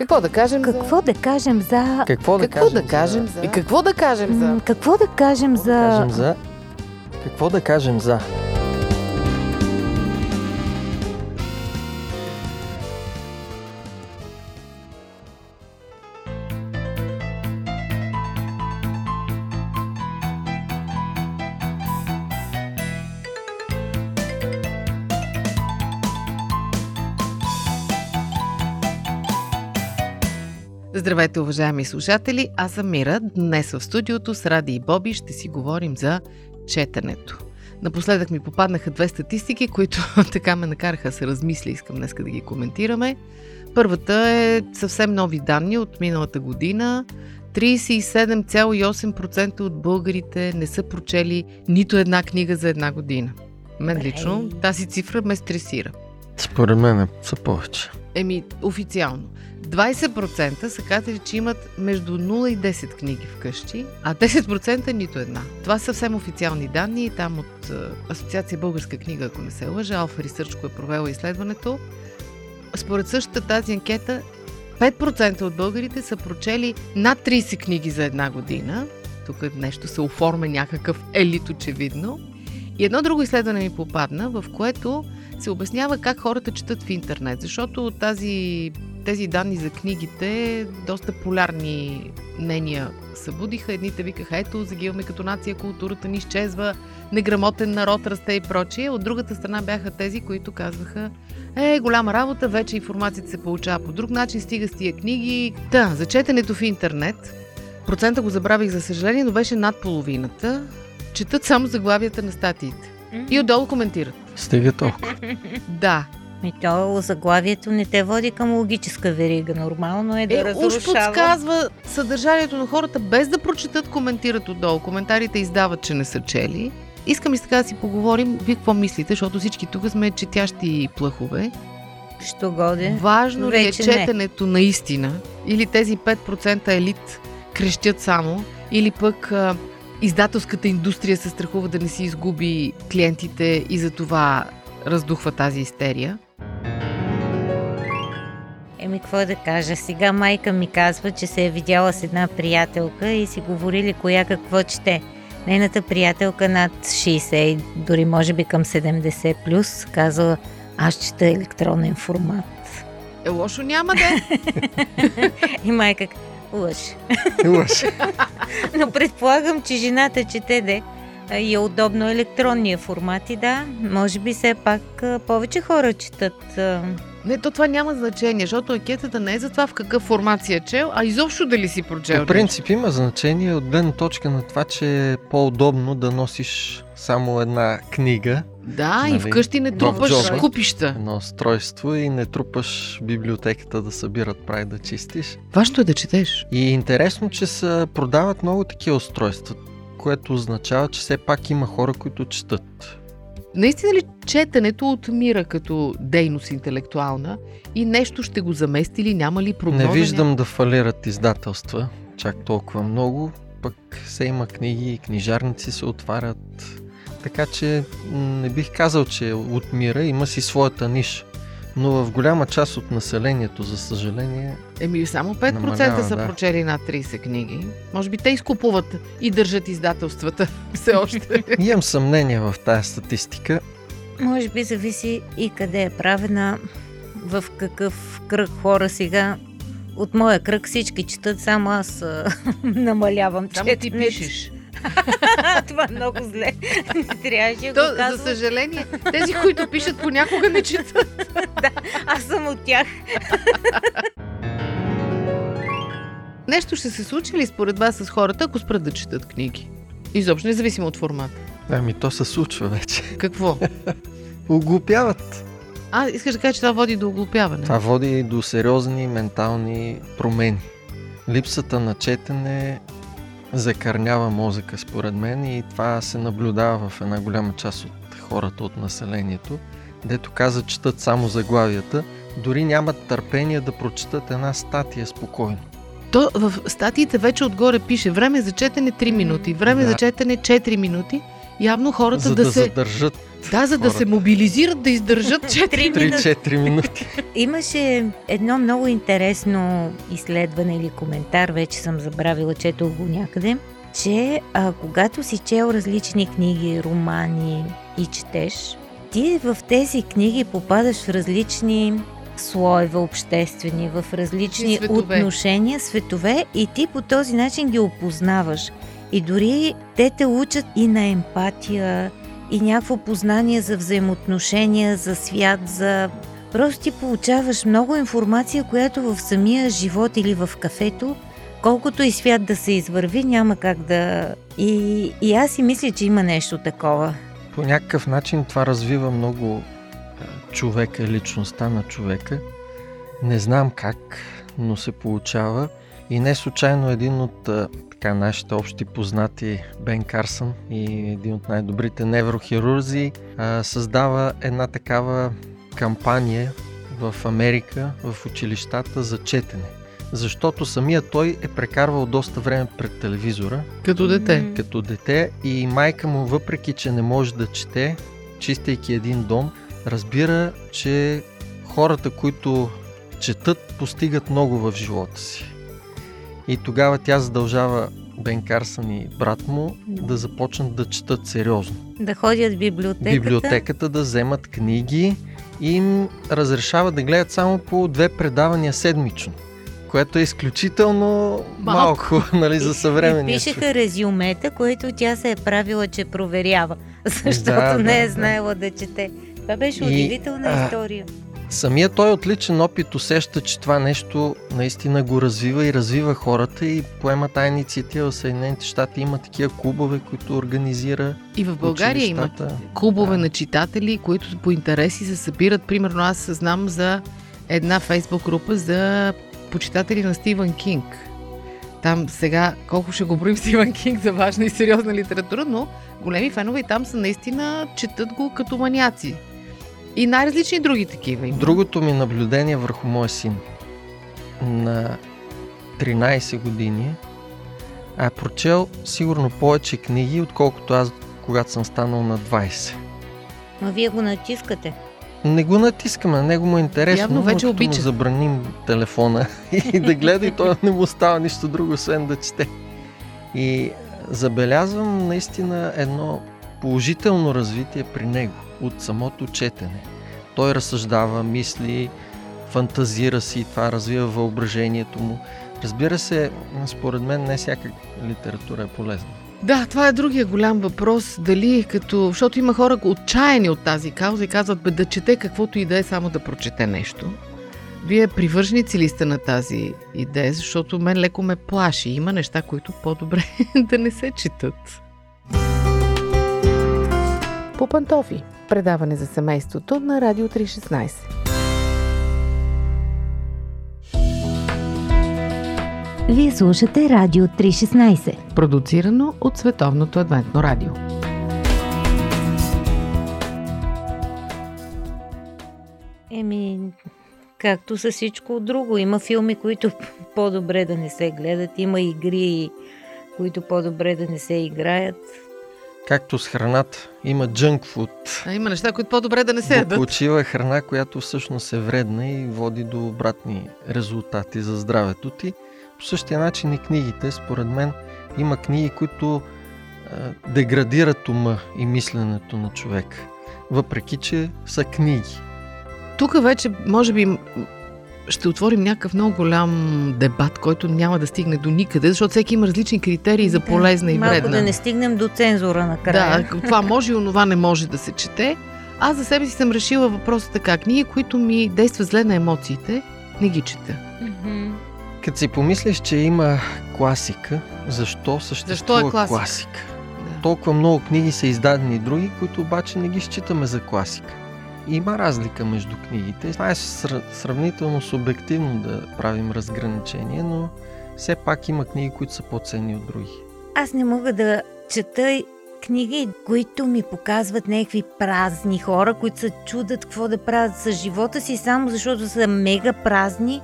Какво да кажем Какво за... да кажем за... Какво да Какво да кажем кажем за... за... И какво да кажем за... Какво да кажем Какво да за... кажем за... Какво да кажем за... Здравейте, уважаеми слушатели! Аз съм Мира. Днес в студиото с Ради и Боби ще си говорим за четенето. Напоследък ми попаднаха две статистики, които така ме накараха се размисля. Искам днес да ги коментираме. Първата е съвсем нови данни от миналата година. 37,8% от българите не са прочели нито една книга за една година. Мен лично тази цифра ме стресира. Според мен са повече. Еми, официално. 20% са казали, че имат между 0 и 10 книги вкъщи, а 10% нито една. Това са съвсем официални данни там от е, Асоциация Българска книга, ако не се лъжа, Алфа Ресърчко е провела изследването. Според същата тази анкета, 5% от българите са прочели над 30 книги за една година. Тук нещо се оформя някакъв елит очевидно. И едно друго изследване ми попадна, в което се обяснява как хората четат в интернет, защото тази, тези данни за книгите доста полярни мнения събудиха. Едните викаха, ето, загиваме като нация, културата ни изчезва, неграмотен народ расте и прочие. От другата страна бяха тези, които казваха, е, голяма работа, вече информацията се получава по друг начин, стига с тия книги. Та, за четенето в интернет, процента го забравих за съжаление, но беше над половината. Четат само заглавията на статиите. И отдолу коментират. Стига толкова. Да, Ми то заглавието не те води към логическа верига. Нормално е да е, уж разрушава. подсказва съдържанието на хората, без да прочетат, коментират отдолу. Коментарите издават, че не са чели. Искам и с така да си поговорим, вие какво мислите, защото всички тук сме четящи плъхове. Що годе? Важно ли е Вече не. четенето наистина? Или тези 5% елит крещят само? Или пък издателската индустрия се страхува да не си изгуби клиентите и за това раздухва тази истерия? Еми, какво да кажа? Сега майка ми казва, че се е видяла с една приятелка и си говорили коя какво чете. Нейната приятелка над 60, дори може би към 70 плюс, казала, аз чета електронен формат. Е, лошо няма да е. И майка, лъж. Лъж. Но предполагам, че жената чете де и е удобно електронния формат и да, може би все пак повече хора четат. Не, то това няма значение, защото анкетата не е за това в какъв формат си е чел, а изобщо дали си прочел. По принцип има значение от гледна точка на това, че е по-удобно да носиш само една книга, Да, и Нали, вкъщи не трупаш купища. едно устройство и не трупаш библиотеката да събират прави да чистиш. Важно е да четеш. И интересно, че се продават много такива устройства, което означава, че все пак има хора, които четат. Наистина ли четенето отмира като дейност интелектуална и нещо ще го замести ли, няма ли прогноза? Не виждам да фалират издателства чак толкова много, пък се има книги и книжарници се отварят. Така че не бих казал, че отмира, има си своята ниша. Но в голяма част от населението, за съжаление, Еми, само 5% Намалява, са да. прочели над 30 книги. Може би те изкупуват и държат издателствата все още. имам съмнение в тази статистика. Може би зависи и къде е правена, в какъв кръг хора сега. От моя кръг всички четат, само аз намалявам Само ти пишеш. Това е много зле. Не трябваше да То, го за казвам. съжаление, тези, които пишат, понякога не четат. Аз съм от тях. Нещо ще се случи ли според вас с хората, ако спрат да четат книги? Изобщо, независимо от формата. Ами то се случва вече. Какво? Оглупяват. А, искаш да кажа, че това води до оглупяване. Това води до сериозни ментални промени. Липсата на четене закърнява мозъка, според мен, и това се наблюдава в една голяма част от хората от населението, дето каза, четат само заглавията, дори нямат търпение да прочетат една статия спокойно. То в статиите вече отгоре пише време за четене 3 минути, време Да. за четене 4 минути явно хората за да, да се... задържат Да, за да хората. се мобилизират, да издържат 4 Три минути. 3-4 минути. Имаше едно много интересно изследване или коментар, вече съм забравила, чето го някъде, че а, когато си чел различни книги, романи и четеш, ти в тези книги попадаш в различни слоеве обществени, в различни светове. отношения, светове и ти по този начин ги опознаваш. И дори те те учат и на емпатия, и някакво познание за взаимоотношения, за свят, за... Просто ти получаваш много информация, която в самия живот или в кафето, колкото и свят да се извърви, няма как да... И, и аз си мисля, че има нещо такова. По някакъв начин това развива много човека, личността на човека. Не знам как, но се получава. И не случайно един от така, нашите общи познати Бен Карсън и един от най-добрите неврохирурзи а, създава една такава кампания в Америка, в училищата за четене. Защото самия той е прекарвал доста време пред телевизора Като дете. Като дете и майка му, въпреки че не може да чете, чистейки един дом, разбира, че хората, които четат, постигат много в живота си. И тогава тя задължава Бен Карсън и брат му да започнат да четат сериозно. Да ходят в библиотеката. Библиотеката да вземат книги и им разрешава да гледат само по две предавания седмично. Което е изключително малко, Малко. нали, за И съвременния човек. пишеха резюмета, които тя се е правила, че проверява, защото Да, не да, е да. знаела да чете. Това беше И, удивителна а, история. Самият той от личен опит усеща, че това нещо наистина го развива и развива хората и поема тази инициатива в Съединените щати. Има такива клубове, които организира И в България има клубове Да. на читатели, които по интереси се събират. Примерно аз знам за една фейсбук група за почитатели на Стивън Кинг. Там сега, колко ще го броим Стивън Кинг за важна и сериозна литература, но големи фенове и там са наистина, четат го като маняци. И най-различни други такива има. Другото ми наблюдение върху моя син на 13 години а е прочел сигурно повече книги, отколкото аз, когато съм станал на 20. Но вие го натискате. Не го натискаме, на него му е интересно, Явно но вече му обича. забраним телефона и да гледа и той не му става нищо друго, освен да чете. И забелязвам наистина едно положително развитие при него от самото четене. Той разсъждава, мисли, фантазира си, това развива въображението му. Разбира се, според мен не всяка литература е полезна. Да, това е другия голям въпрос. Дали като... Защото има хора отчаяни от тази кауза и казват, бе да чете каквото и да е, само да прочете нещо. Вие привърженици ли сте на тази идея? Защото мен леко ме плаши. Има неща, които по-добре да не се четат. По пантофи. Предаване за семейството на Радио 316. Вие слушате Радио 316. Продуцирано от Световното адвентно радио. Еми, както с всичко друго. Има филми, които по-добре да не се гледат. Има игри, които по-добре да не се играят. Както с храната, има junk food. А има неща, които по-добре да не се ядат. Е храна, която всъщност е вредна и води до обратни резултати за здравето ти. По същия начин и книгите, според мен, има книги, които а, деградират ума и мисленето на човек. Въпреки, че са книги. Тук вече, може би, ще отворим някакъв много голям дебат, който няма да стигне до никъде, защото всеки има различни критерии за полезна и Малко вредна. да не стигнем до цензура накрая. Да, това може и онова не може да се чете. Аз за себе си съм решила въпроса така. Книги, които ми действат зле на емоциите, не ги чета. Като си помислиш, че има класика, защо съществува Защо е класика? класика? Да. Толкова много книги са издадени и други, които обаче не ги считаме за класика. Има разлика между книгите. Това е сра- сравнително субективно да правим разграничение, но все пак има книги, които са по-ценни от други. Аз не мога да чета книги, които ми показват някакви празни хора, които се чудат какво да правят с живота си, само защото са мега празни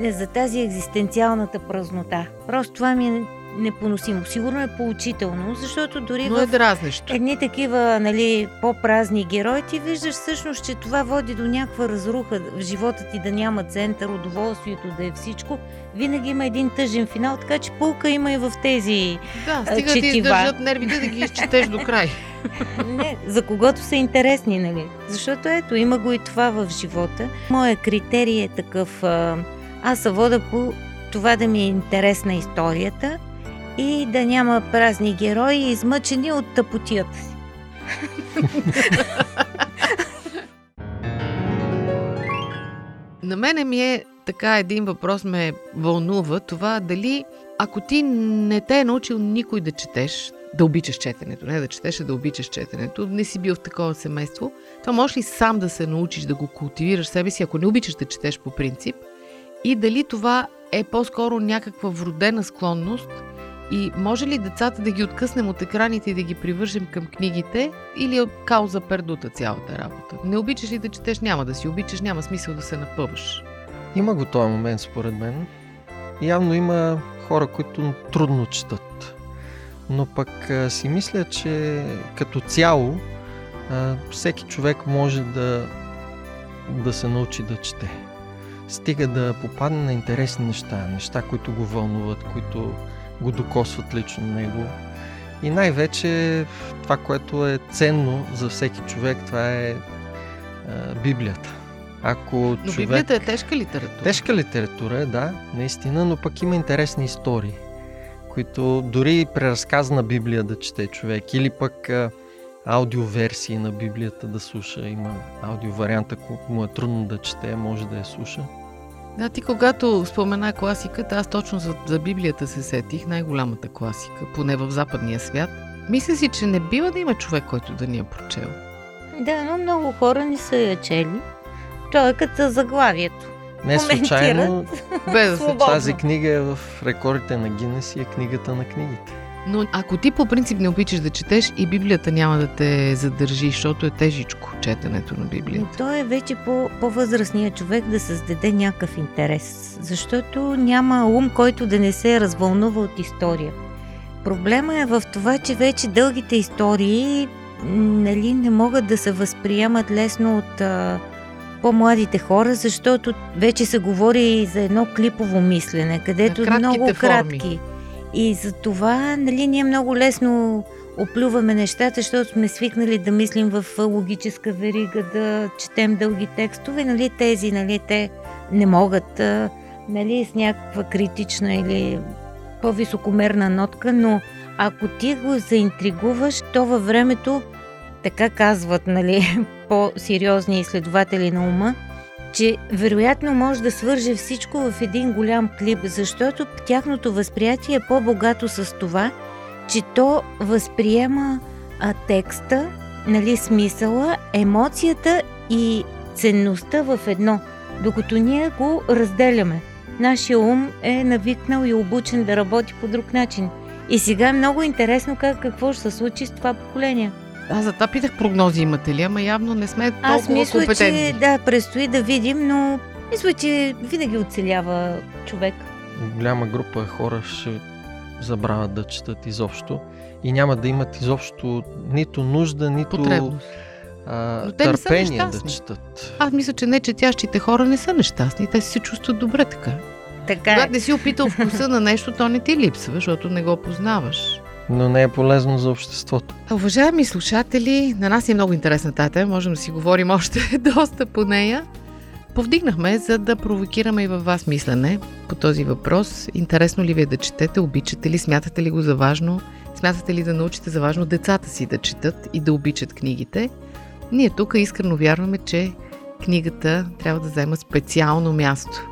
за тази екзистенциалната празнота. Просто това ми е непоносимо. Сигурно е поучително, защото дори Но е в дразнещо. едни такива нали, по-празни герои, ти виждаш всъщност, че това води до някаква разруха в живота ти да няма център, удоволствието да е всичко. Винаги има един тъжен финал, така че полка има и в тези. Да, стига ти четива. издържат нервите да ги изчетеш до край. Не, за когото са интересни, нали? Защото ето, има го и това в живота. Моя критерий е такъв. Аз се вода по това да ми е интересна историята и да няма празни герои, измъчени от тъпотията си. На мене ми е така един въпрос ме вълнува. Това дали ако ти не те е научил никой да четеш, да обичаш четенето, не да четеш, а да обичаш четенето, не си бил в такова семейство, то можеш ли сам да се научиш да го култивираш себе си, ако не обичаш да четеш по принцип? И дали това е по-скоро някаква вродена склонност и може ли децата да ги откъснем от екраните и да ги привържем към книгите или е кауза пердута цялата работа? Не обичаш ли да четеш, няма да си обичаш, няма смисъл да се напъваш. Има го този момент, според мен. Явно има хора, които трудно четат. Но пък си мисля, че като цяло всеки човек може да, да се научи да чете. Стига да попадне на интересни неща, неща, които го вълнуват, които го докосват лично него. И най-вече това, което е ценно за всеки човек, това е а, Библията. Ако Но човек... Библията е тежка литература. Тежка литература е, да, наистина, но пък има интересни истории, които дори и преразказана Библия да чете човек, или пък а, аудиоверсии на Библията да слуша. Има аудиовариант, ако му е трудно да чете, може да я слуша. Да, ти когато спомена класиката, аз точно за, за Библията се сетих, най-голямата класика, поне в западния свят. Мисля си, че не бива да има човек, който да ни е прочел. Да, но много хора не са я чели. То е като заглавието. Не случайно Без тази книга е в рекордите на Гинес и е книгата на книгите. Но ако ти по принцип не обичаш да четеш и Библията няма да те задържи, защото е тежичко четенето на Но Библията. то е вече по, по-възрастният човек да създаде някакъв интерес, защото няма ум, който да не се развълнува от история. Проблема е в това, че вече дългите истории нали, не могат да се възприемат лесно от а, по-младите хора, защото вече се говори и за едно клипово мислене, където много форми. кратки. И за това нали, ние много лесно оплюваме нещата, защото сме свикнали да мислим в логическа верига, да четем дълги текстове, нали, тези, нали, те не могат, нали, с някаква критична или по-високомерна нотка, но ако ти го заинтригуваш, то във времето, така казват, нали, по-сериозни изследователи на ума, че вероятно може да свърже всичко в един голям клип, защото тяхното възприятие е по-богато с това, че то възприема а, текста, нали, смисъла, емоцията и ценността в едно, докато ние го разделяме. Нашия ум е навикнал и обучен да работи по друг начин. И сега е много интересно как, какво ще се случи с това поколение. Аз за това питах прогнози имате ли, ама явно не сме толкова Аз мисля, компетентни. че да, предстои да видим, но мисля, че винаги оцелява човек. Голяма група хора ще забравят да четат изобщо и няма да имат изобщо нито нужда, нито Потребност. а, Но те не са търпение да четат. Аз мисля, че не четящите хора не са нещастни. Те се чувстват добре така. Така е. Когато не си опитал вкуса на нещо, то не ти липсва, защото не го познаваш. Но не е полезно за обществото. Уважаеми слушатели, на нас е много интересна тази тема, можем да си говорим още доста по нея. Повдигнахме, за да провокираме и във вас мислене по този въпрос. Интересно ли ви е да четете, обичате ли, смятате ли го за важно, смятате ли да научите за важно децата си да четат и да обичат книгите. Ние тук искрено вярваме, че книгата трябва да взема специално място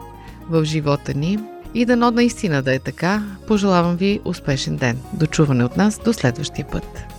в живота ни и дано наистина да е така. Пожелавам ви успешен ден. До чуване от нас до следващия път.